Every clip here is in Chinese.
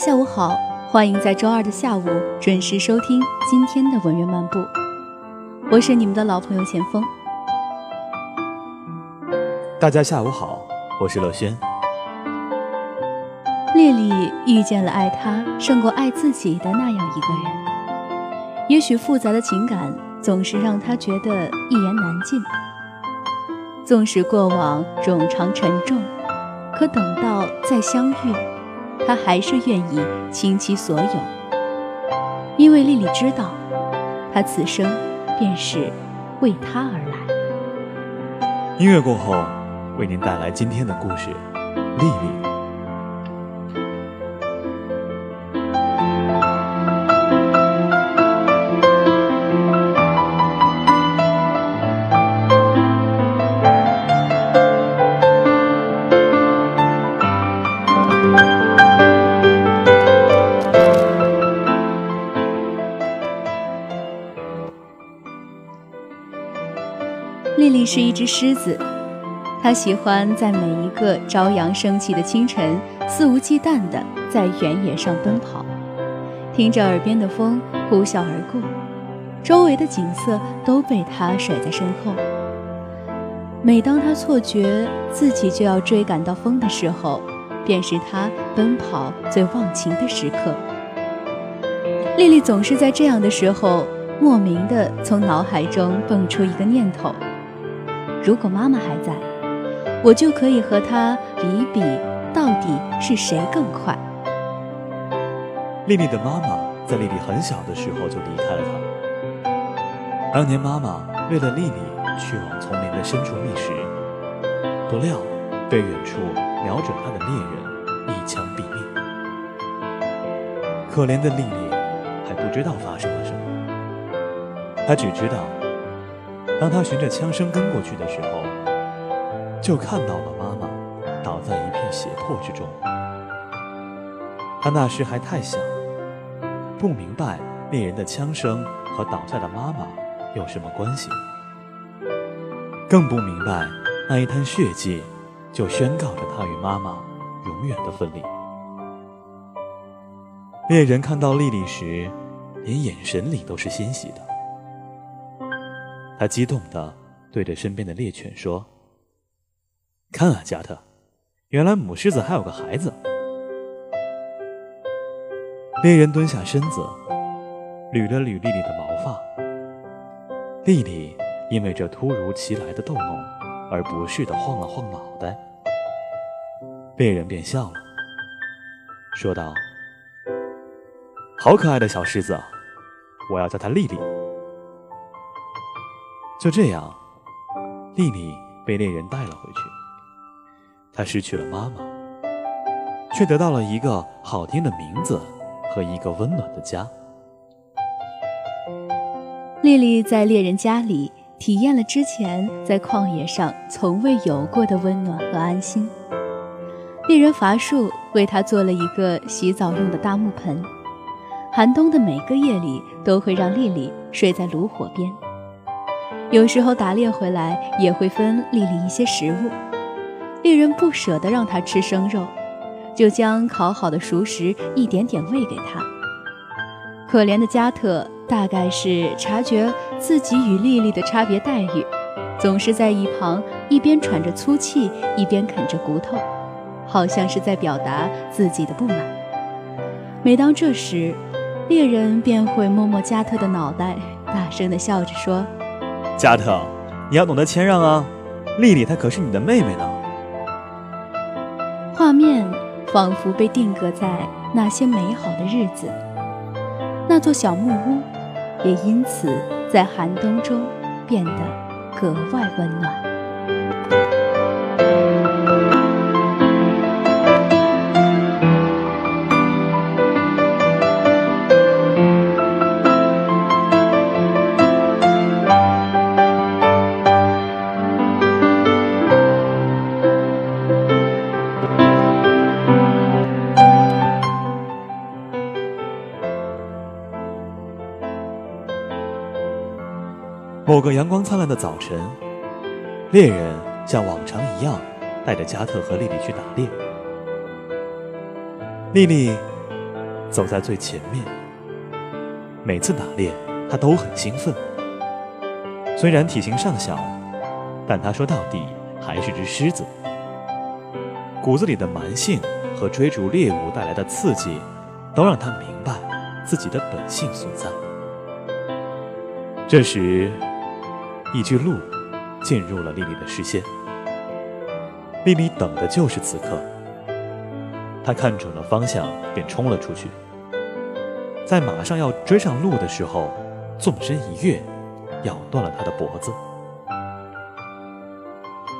家下午好，欢迎在周二的下午准时收听今天的文苑漫步。我是你们的老朋友钱锋。大家下午好，我是乐轩。丽丽遇见了爱她胜过爱自己的那样一个人，也许复杂的情感总是让她觉得一言难尽。纵使过往冗长沉重，可等到再相遇，他还是愿意倾其所有，因为丽丽知道，他此生便是为他而来。音乐过后，为您带来今天的故事，丽丽。丽丽是一只狮子，她喜欢在每一个朝阳升起的清晨，肆无忌惮地在原野上奔跑，听着耳边的风呼啸而过，周围的景色都被她甩在身后。每当她错觉自己就要追赶到风的时候，便是她奔跑最忘情的时刻。丽丽总是在这样的时候，莫名地从脑海中蹦出一个念头。如果妈妈还在，我就可以和她比比，到底是谁更快。丽丽的妈妈在丽丽很小的时候就离开了她。当年妈妈为了丽丽去往丛林的深处觅食，不料被远处瞄准她的猎人一枪毙命。可怜的丽丽还不知道发生了什么，她只知道。当他循着枪声跟过去的时候，就看到了妈妈倒在一片血泊之中。他那时还太小，不明白猎人的枪声和倒下的妈妈有什么关系，更不明白那一滩血迹就宣告着他与妈妈永远的分离。猎人看到丽丽时，连眼神里都是欣喜的。他激动地对着身边的猎犬说：“看啊，加特，原来母狮子还有个孩子。”猎人蹲下身子，捋了捋丽丽的毛发。丽丽因为这突如其来的逗弄而不适地晃了晃脑袋。猎人便笑了，说道：“好可爱的小狮子，我要叫它丽丽。”就这样，丽丽被猎人带了回去。她失去了妈妈，却得到了一个好听的名字和一个温暖的家。丽丽在猎人家里体验了之前在旷野上从未有过的温暖和安心。猎人伐树为她做了一个洗澡用的大木盆，寒冬的每个夜里都会让丽丽睡在炉火边。有时候打猎回来也会分丽丽一些食物，猎人不舍得让她吃生肉，就将烤好的熟食一点点喂给她。可怜的加特大概是察觉自己与丽丽的差别待遇，总是在一旁一边喘着粗气，一边啃着骨头，好像是在表达自己的不满。每当这时，猎人便会摸摸加特的脑袋，大声地笑着说。加特，你要懂得谦让啊！丽丽她可是你的妹妹呢。画面仿佛被定格在那些美好的日子，那座小木屋也因此在寒冬中变得格外温暖。某个阳光灿烂的早晨，猎人像往常一样带着加特和丽丽去打猎。丽丽走在最前面。每次打猎，她都很兴奋。虽然体型尚小，但她说到底还是只狮子。骨子里的蛮性和追逐猎物带来的刺激，都让她明白自己的本性所在。这时，一只鹿进入了丽丽的视线。丽丽等的就是此刻。她看准了方向，便冲了出去。在马上要追上鹿的时候，纵身一跃，咬断了他的脖子。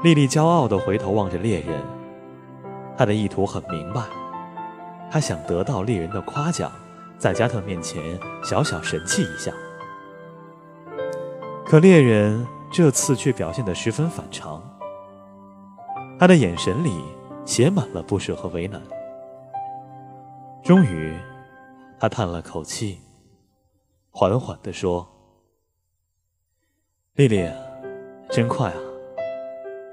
丽丽骄傲地回头望着猎人，她的意图很明白，她想得到猎人的夸奖，在加特面前小小神气一下。可猎人这次却表现得十分反常，他的眼神里写满了不舍和为难。终于，他叹了口气，缓缓地说：“丽丽，真快啊，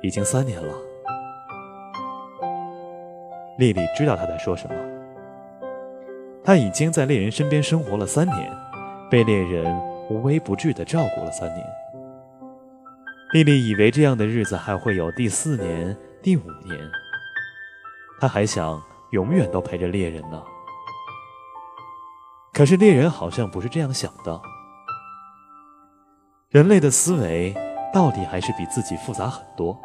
已经三年了。”丽丽知道他在说什么。他已经在猎人身边生活了三年，被猎人。无微不至的照顾了三年，丽丽以为这样的日子还会有第四年、第五年，她还想永远都陪着猎人呢。可是猎人好像不是这样想的，人类的思维到底还是比自己复杂很多。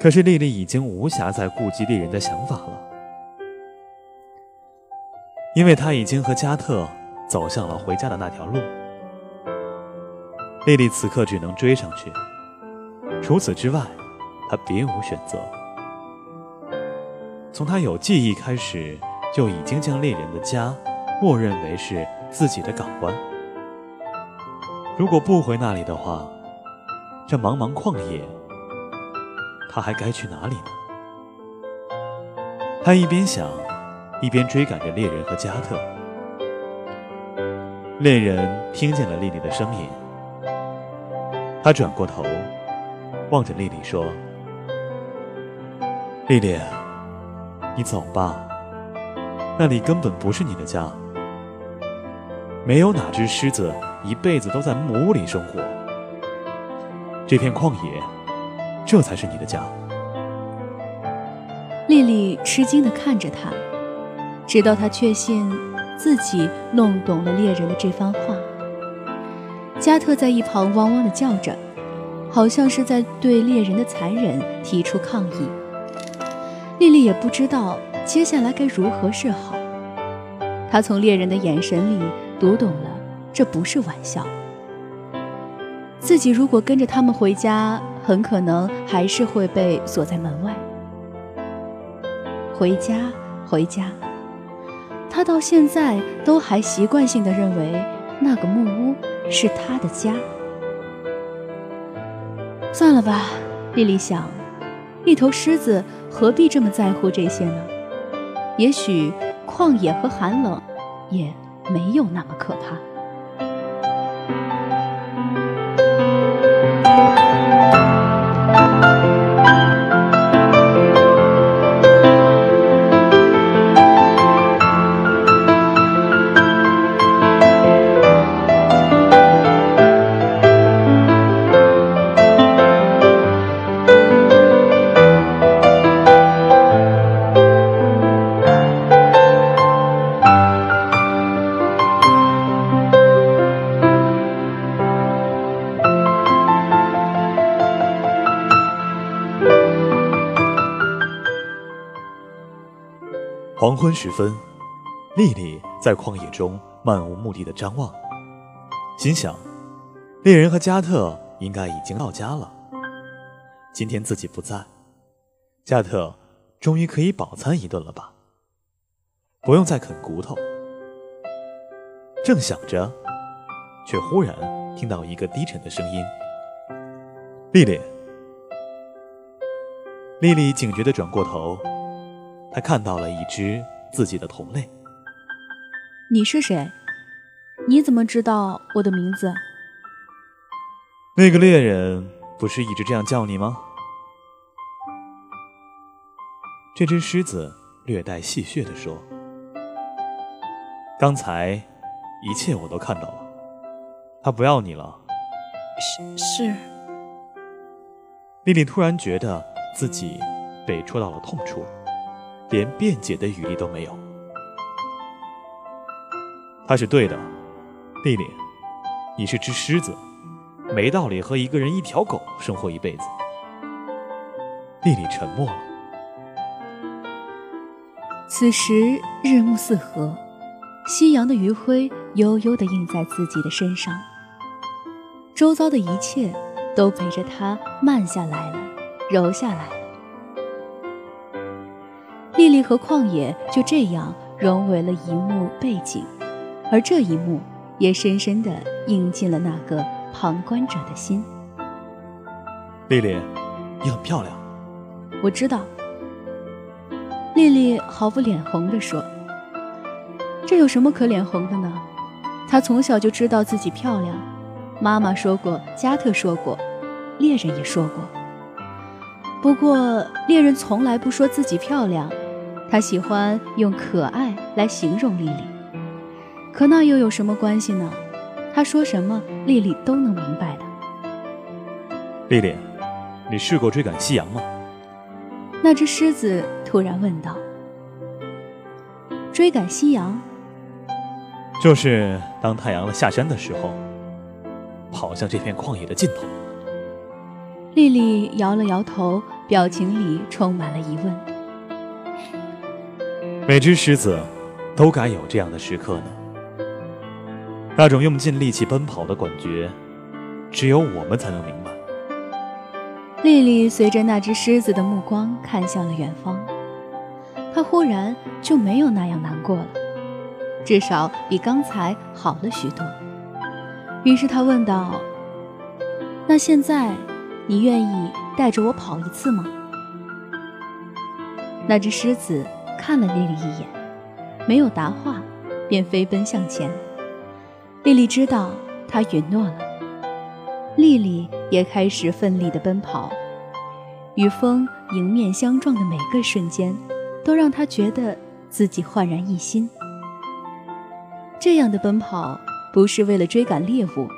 可是丽丽已经无暇再顾及猎人的想法了，因为她已经和加特。走向了回家的那条路，丽丽此刻只能追上去。除此之外，她别无选择。从她有记忆开始，就已经将猎人的家默认为是自己的港湾。如果不回那里的话，这茫茫旷野，她还该去哪里呢？她一边想，一边追赶着猎人和加特。恋人听见了丽丽的声音，他转过头，望着丽丽说：“丽丽，你走吧，那里根本不是你的家。没有哪只狮子一辈子都在木屋里生活。这片旷野，这才是你的家。”丽丽吃惊地看着他，直到他确信。自己弄懂了猎人的这番话，加特在一旁汪汪的叫着，好像是在对猎人的残忍提出抗议。丽丽也不知道接下来该如何是好。她从猎人的眼神里读懂了，这不是玩笑。自己如果跟着他们回家，很可能还是会被锁在门外。回家，回家。他到现在都还习惯性的认为那个木屋是他的家。算了吧，丽丽想，一头狮子何必这么在乎这些呢？也许旷野和寒冷也没有那么可怕。昏时分，丽丽在旷野中漫无目的的张望，心想：猎人和加特应该已经到家了。今天自己不在，加特终于可以饱餐一顿了吧？不用再啃骨头。正想着，却忽然听到一个低沉的声音：“丽丽。”丽丽警觉的转过头。他看到了一只自己的同类。你是谁？你怎么知道我的名字？那个猎人不是一直这样叫你吗？这只狮子略带戏谑地说：“刚才一切我都看到了，他不要你了。是是。丽丽突然觉得自己被戳到了痛处，连辩解的余地都没有。他是对的，丽丽，你是只狮子，没道理和一个人一条狗生活一辈子。丽丽沉默了。此时日暮四合，夕阳的余晖悠悠地映在自己的身上，周遭的一切都陪着他慢下来了，柔下来了。丽丽和旷野就这样融为了一幕背景，而这一幕也深深地印进了那个旁观者的心。丽丽，你很漂亮。我知道，丽丽毫不脸红地说：“这有什么可脸红的呢？她从小就知道自己漂亮，妈妈说过，加特说过，猎人也说过。不过猎人从来不说自己漂亮，他喜欢用可爱来形容丽丽。可那又有什么关系呢？他说什么，丽丽都能明白的。”丽丽，你试过追赶夕阳吗？那只狮子突然问道：“追赶夕阳，就是当太阳下山的时候，跑向这片旷野的尽头。”丽丽摇了摇头，表情里充满了疑问。每只狮子都该有这样的时刻呢。那种用尽力气奔跑的感觉，只有我们才能明白。丽丽随着那只狮子的目光看向了远方，她忽然就没有那样难过了，至少比刚才好了许多。于是她问道：“那现在，你愿意带着我跑一次吗？”那只狮子看了丽丽一眼，没有答话，便飞奔向前。丽丽知道他允诺了。丽丽也开始奋力地奔跑，与风迎面相撞的每个瞬间，都让她觉得自己焕然一新。这样的奔跑不是为了追赶猎物，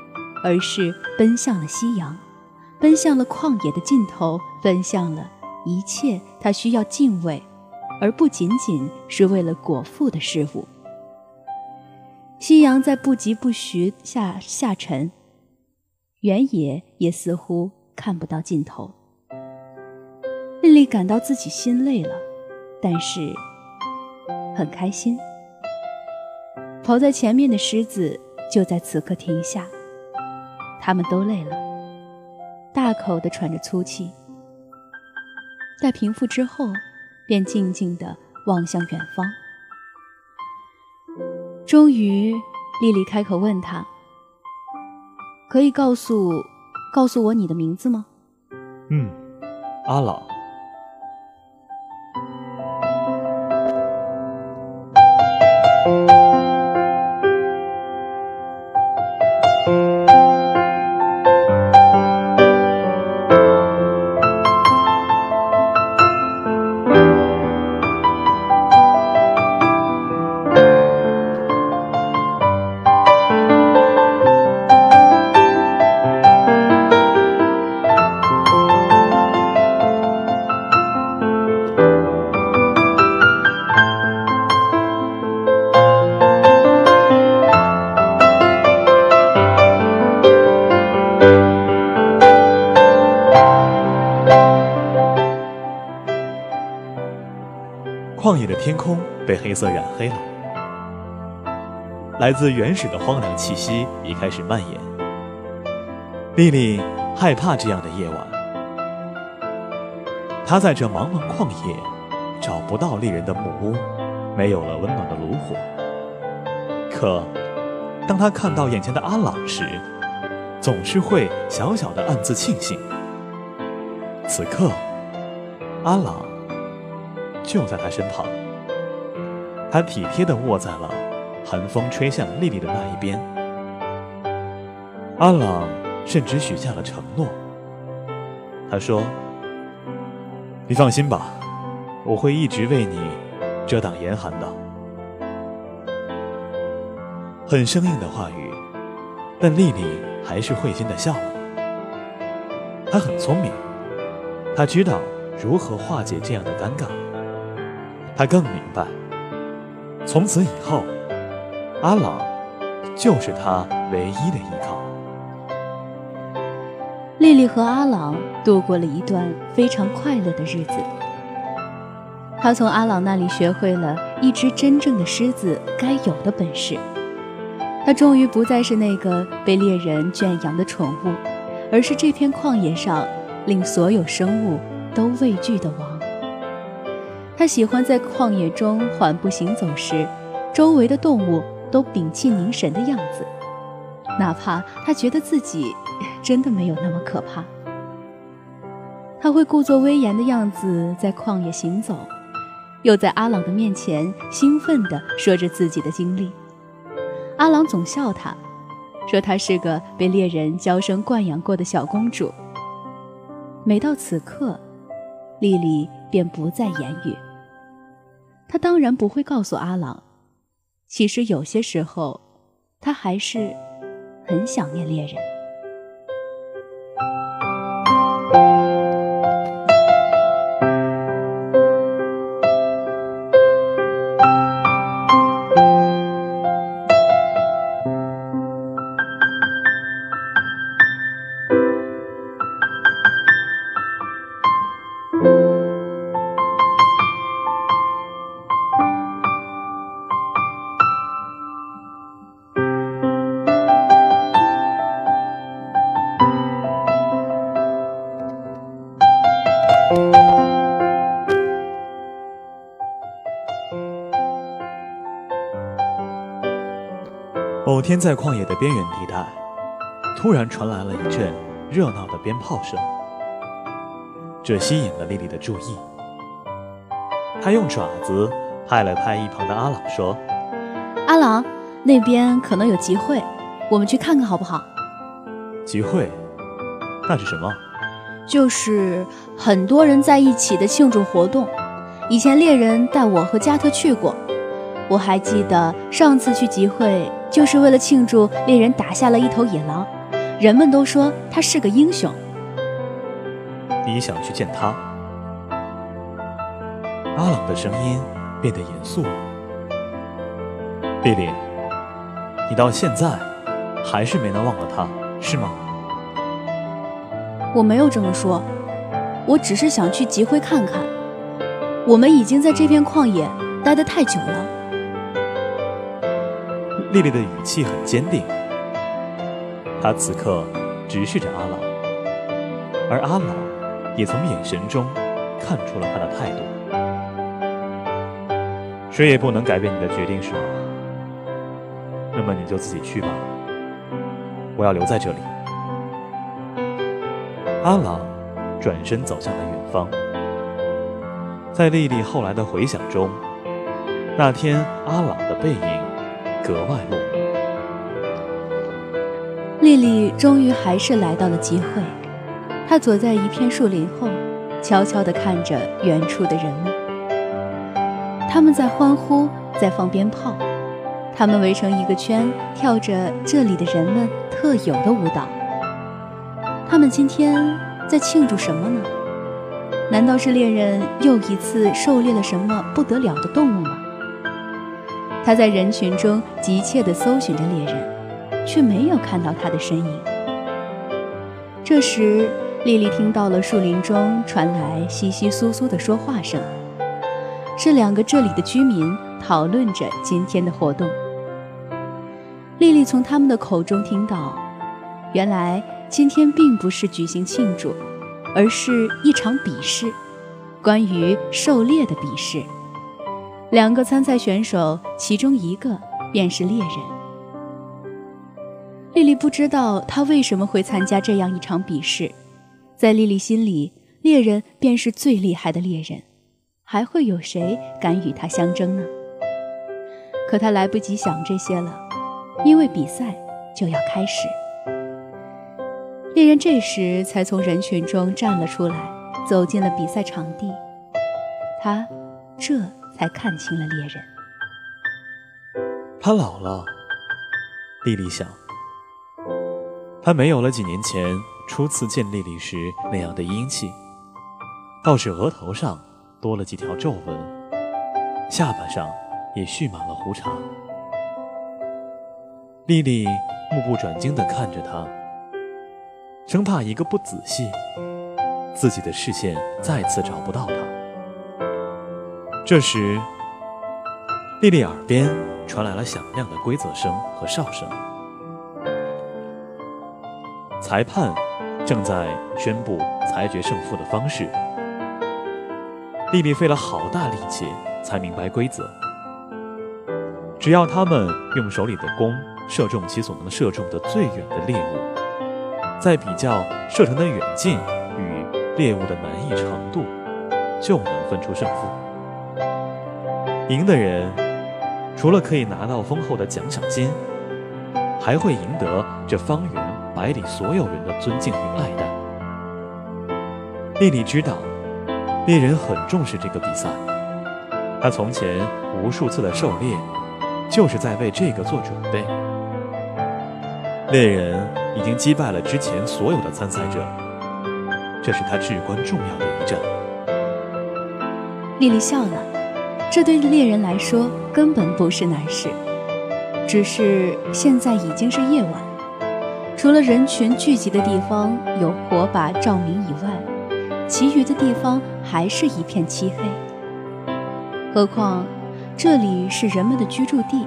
而是奔向了夕阳，奔向了旷野的尽头，奔向了一切她需要敬畏，而不仅仅是为了果腹的事物。夕阳在不疾不徐下下沉。原野也似乎看不到尽头。丽丽感到自己心累了，但是很开心。跑在前面的狮子就在此刻停下，他们都累了，大口地喘着粗气。待平复之后，便静静地望向远方。终于，丽丽开口问他。可以告诉，告诉我你的名字吗？嗯，阿朗。黑色染黑了，来自原始的荒凉气息已开始蔓延。丽丽害怕这样的夜晚，她在这茫茫旷野找不到丽人的木屋，没有了温暖的炉火。可，当她看到眼前的阿朗时，总是会小小的暗自庆幸。此刻，阿朗。就在她身旁，他体贴地卧在了寒风吹向丽丽的那一边。阿朗甚至许下了承诺。他说：“你放心吧，我会一直为你遮挡严寒的。”很生硬的话语，但丽丽还是会心的笑了。她很聪明，她知道如何化解这样的尴尬。她更明白，从此以后，阿朗就是他唯一的依靠。丽丽和阿朗度过了一段非常快乐的日子。她从阿朗那里学会了一只真正的狮子该有的本事。她终于不再是那个被猎人圈养的宠物，而是这片旷野上令所有生物都畏惧的王。他喜欢在旷野中缓步行走时，周围的动物都屏气凝神的样子，哪怕他觉得自己。真的没有那么可怕。他会故作威严的样子在旷野行走，又在阿朗的面前兴奋地说着自己的经历。阿朗总笑他，说他是个被猎人娇生惯养过的小公主。每到此刻，莉莉便不再言语。他当然不会告诉阿朗，其实有些时候，他还是很想念猎人。某天，在旷野的边缘地带，突然传来了一阵热闹的鞭炮声，这吸引了丽丽的注意。她用爪子拍了拍一旁的阿朗，说：“阿朗，那边可能有集会，我们去看看好不好？”集会？那是什么？就是很多人在一起的庆祝活动。以前猎人带我和加特去过，我还记得上次去集会。就是为了庆祝猎人打下了一头野狼，人们都说他是个英雄。你想去见他？阿朗的声音变得严肃了。丽丽，你到现在还是没能忘了他，是吗？我没有这么说，我只是想去集会看看。我们已经在这片旷野待得太久了。丽丽的语气很坚定，她此刻直视着阿朗，而阿朗也从眼神中看出了她的态度。谁也不能改变你的决定，是吗？那么你就自己去吧，我要留在这里。阿朗转身走向了远方，在丽丽后来的回想中，那天阿朗的背影。格外落寞。丽丽终于还是来到了集会，她躲在一片树林后，悄悄地看着远处的人们。他们在欢呼，在放鞭炮，他们围成一个圈，跳着这里的人们特有的舞蹈。他们今天在庆祝什么呢？难道是猎人又一次狩猎了什么不得了的动物吗？他在人群中急切地搜寻着猎人，却没有看到他的身影。这时，丽丽听到了树林中传来窸窸窣窣的说话声，是两个这里的居民讨论着今天的活动。丽丽从他们的口中听到，原来今天并不是举行庆祝，而是一场比试，关于狩猎的比试。两个参赛选手，其中一个便是猎人。丽丽不知道他为什么会参加这样一场比试，在丽丽心里，猎人便是最厉害的猎人，还会有谁敢与他相争呢？可他来不及想这些了，因为比赛就要开始。猎人这时才从人群中站了出来，走进了比赛场地。他，这。才看清了猎人。他老了，丽丽想，他没有了几年前初次见丽丽时那样的英气，倒是额头上多了几条皱纹，下巴上也蓄满了胡茬。丽丽目不转睛地看着他，生怕一个不仔细，自己的视线再次找不到他。这时，丽丽耳边传来了响亮的规则声和哨声，裁判正在宣布裁决胜负的方式。丽丽费了好大力气才明白规则：只要他们用手里的弓射中其所能射中的最远的猎物，再比较射程的远近与猎物的难易程度，就能分出胜负。赢的人，除了可以拿到丰厚的奖赏金，还会赢得这方圆百里所有人的尊敬与爱戴。丽丽知道，猎人很重视这个比赛，他从前无数次的狩猎，就是在为这个做准备。猎人已经击败了之前所有的参赛者，这是他至关重要的一战。丽丽笑了。这对猎人来说根本不是难事，只是现在已经是夜晚，除了人群聚集的地方有火把照明以外，其余的地方还是一片漆黑。何况这里是人们的居住地，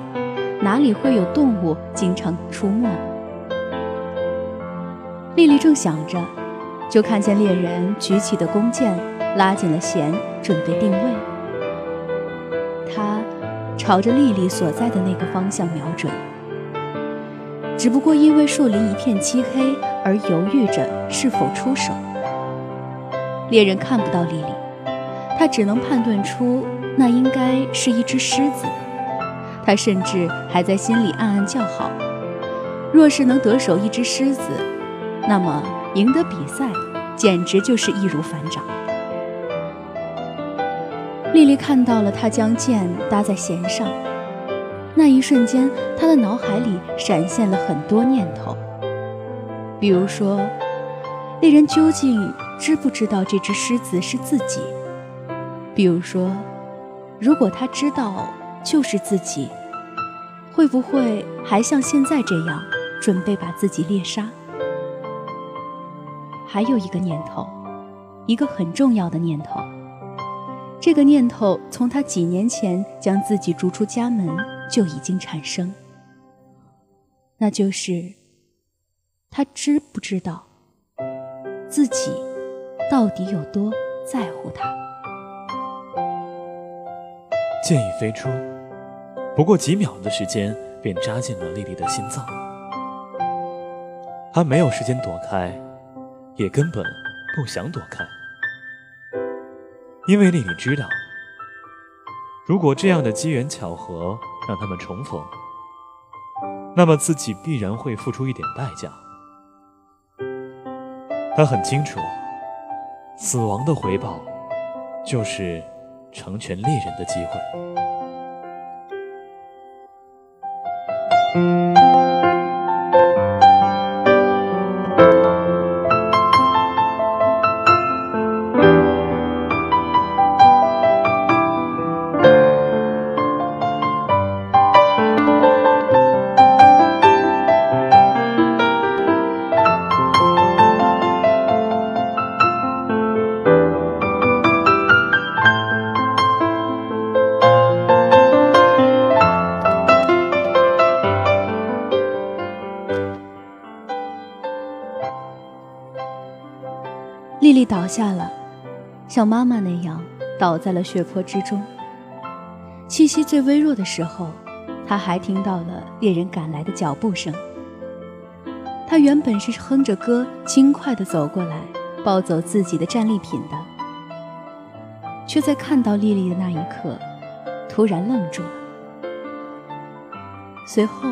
哪里会有动物经常出没？丽丽正想着，就看见猎人举起的弓箭拉紧了弦，准备定位。朝着丽丽所在的那个方向瞄准，只不过因为树林一片漆黑而犹豫着是否出手。猎人看不到丽丽，他只能判断出那应该是一只狮子。他甚至还在心里暗暗叫好：若是能得手一只狮子，那么赢得比赛简直就是易如反掌。丽丽看到了他将剑搭在弦上，那一瞬间，她的脑海里闪现了很多念头。比如说，猎人究竟知不知道这只狮子是自己？比如说，如果他知道就是自己，会不会还像现在这样准备把自己猎杀？还有一个念头，一个很重要的念头。这个念头从他几年前将自己逐出家门就已经产生，那就是他知不知道自己到底有多在乎他。箭已飞出，不过几秒的时间便扎进了丽丽的心脏。他没有时间躲开，也根本不想躲开。因为丽丽知道，如果这样的机缘巧合让他们重逢，那么自己必然会付出一点代价。他很清楚，死亡的回报就是成全猎人的机会。倒下了，像妈妈那样倒在了血泊之中。气息最微弱的时候，他还听到了猎人赶来的脚步声。他原本是哼着歌，轻快地走过来，抱走自己的战利品的，却在看到丽丽的那一刻，突然愣住了。随后，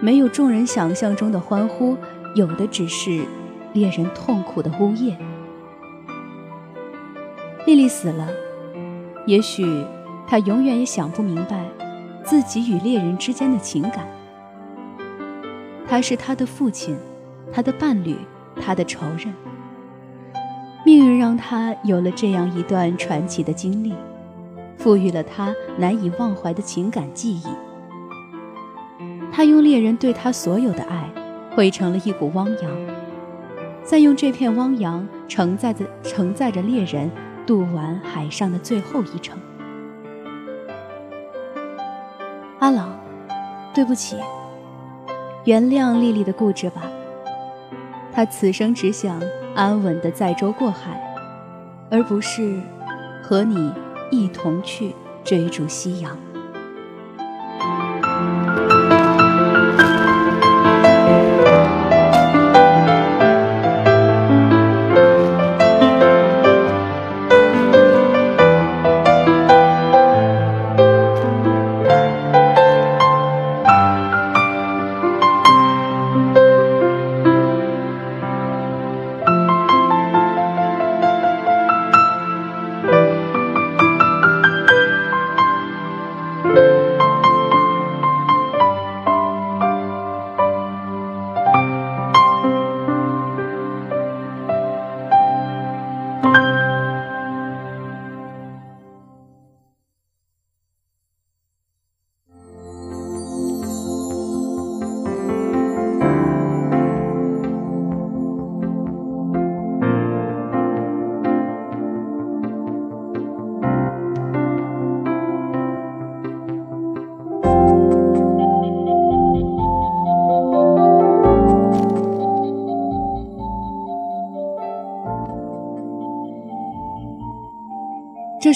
没有众人想象中的欢呼，有的只是。猎人痛苦的呜咽。丽丽死了，也许她永远也想不明白自己与猎人之间的情感。他是他的父亲，他的伴侣，他的仇人。命运让他有了这样一段传奇的经历，赋予了他难以忘怀的情感记忆。他用猎人对他所有的爱，汇成了一股汪洋，再用这片汪洋承载着承载着猎人渡完海上的最后一程。阿朗，对不起，原谅丽丽的固执吧。她此生只想安稳的载舟过海，而不是和你一同去追逐夕阳。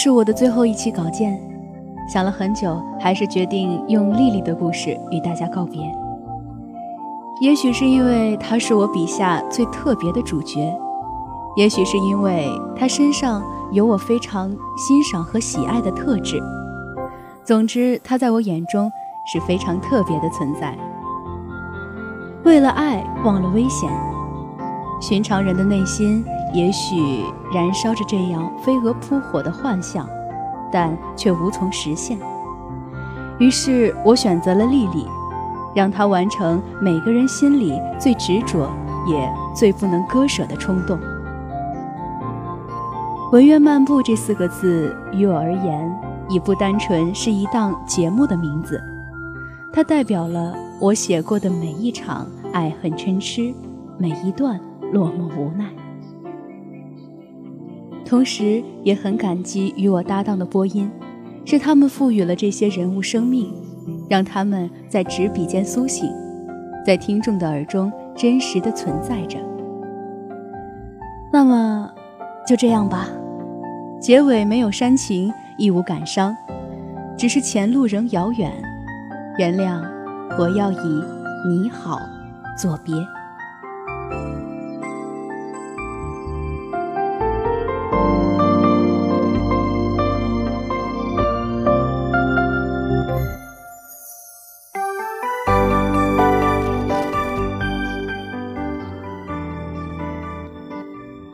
是我的最后一期稿件，想了很久，还是决定用丽丽的故事与大家告别。也许是因为她是我笔下最特别的主角，也许是因为她身上有我非常欣赏和喜爱的特质。总之，她在我眼中是非常特别的存在。为了爱，忘了危险，寻常人的内心。也许燃烧着这样飞蛾扑火的幻想，但却无从实现。于是我选择了丽丽，让她完成每个人心里最执着也最不能割舍的冲动。文苑漫步这四个字于我而言，已不单纯是一档节目的名字，它代表了我写过的每一场爱恨嗔痴，每一段落寞无奈。同时也很感激与我搭档的播音，是他们赋予了这些人物生命，让他们在纸笔间苏醒，在听众的耳中真实的存在着。那么，就这样吧，结尾没有煽情，亦无感伤，只是前路仍遥远。原谅，我要以你好作别。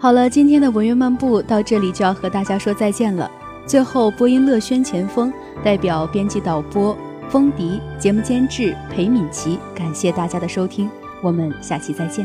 好了，今天的文员漫步到这里就要和大家说再见了。最后，播音乐轩前锋代表编辑导播风笛，节目监制裴敏琪，感谢大家的收听，我们下期再见。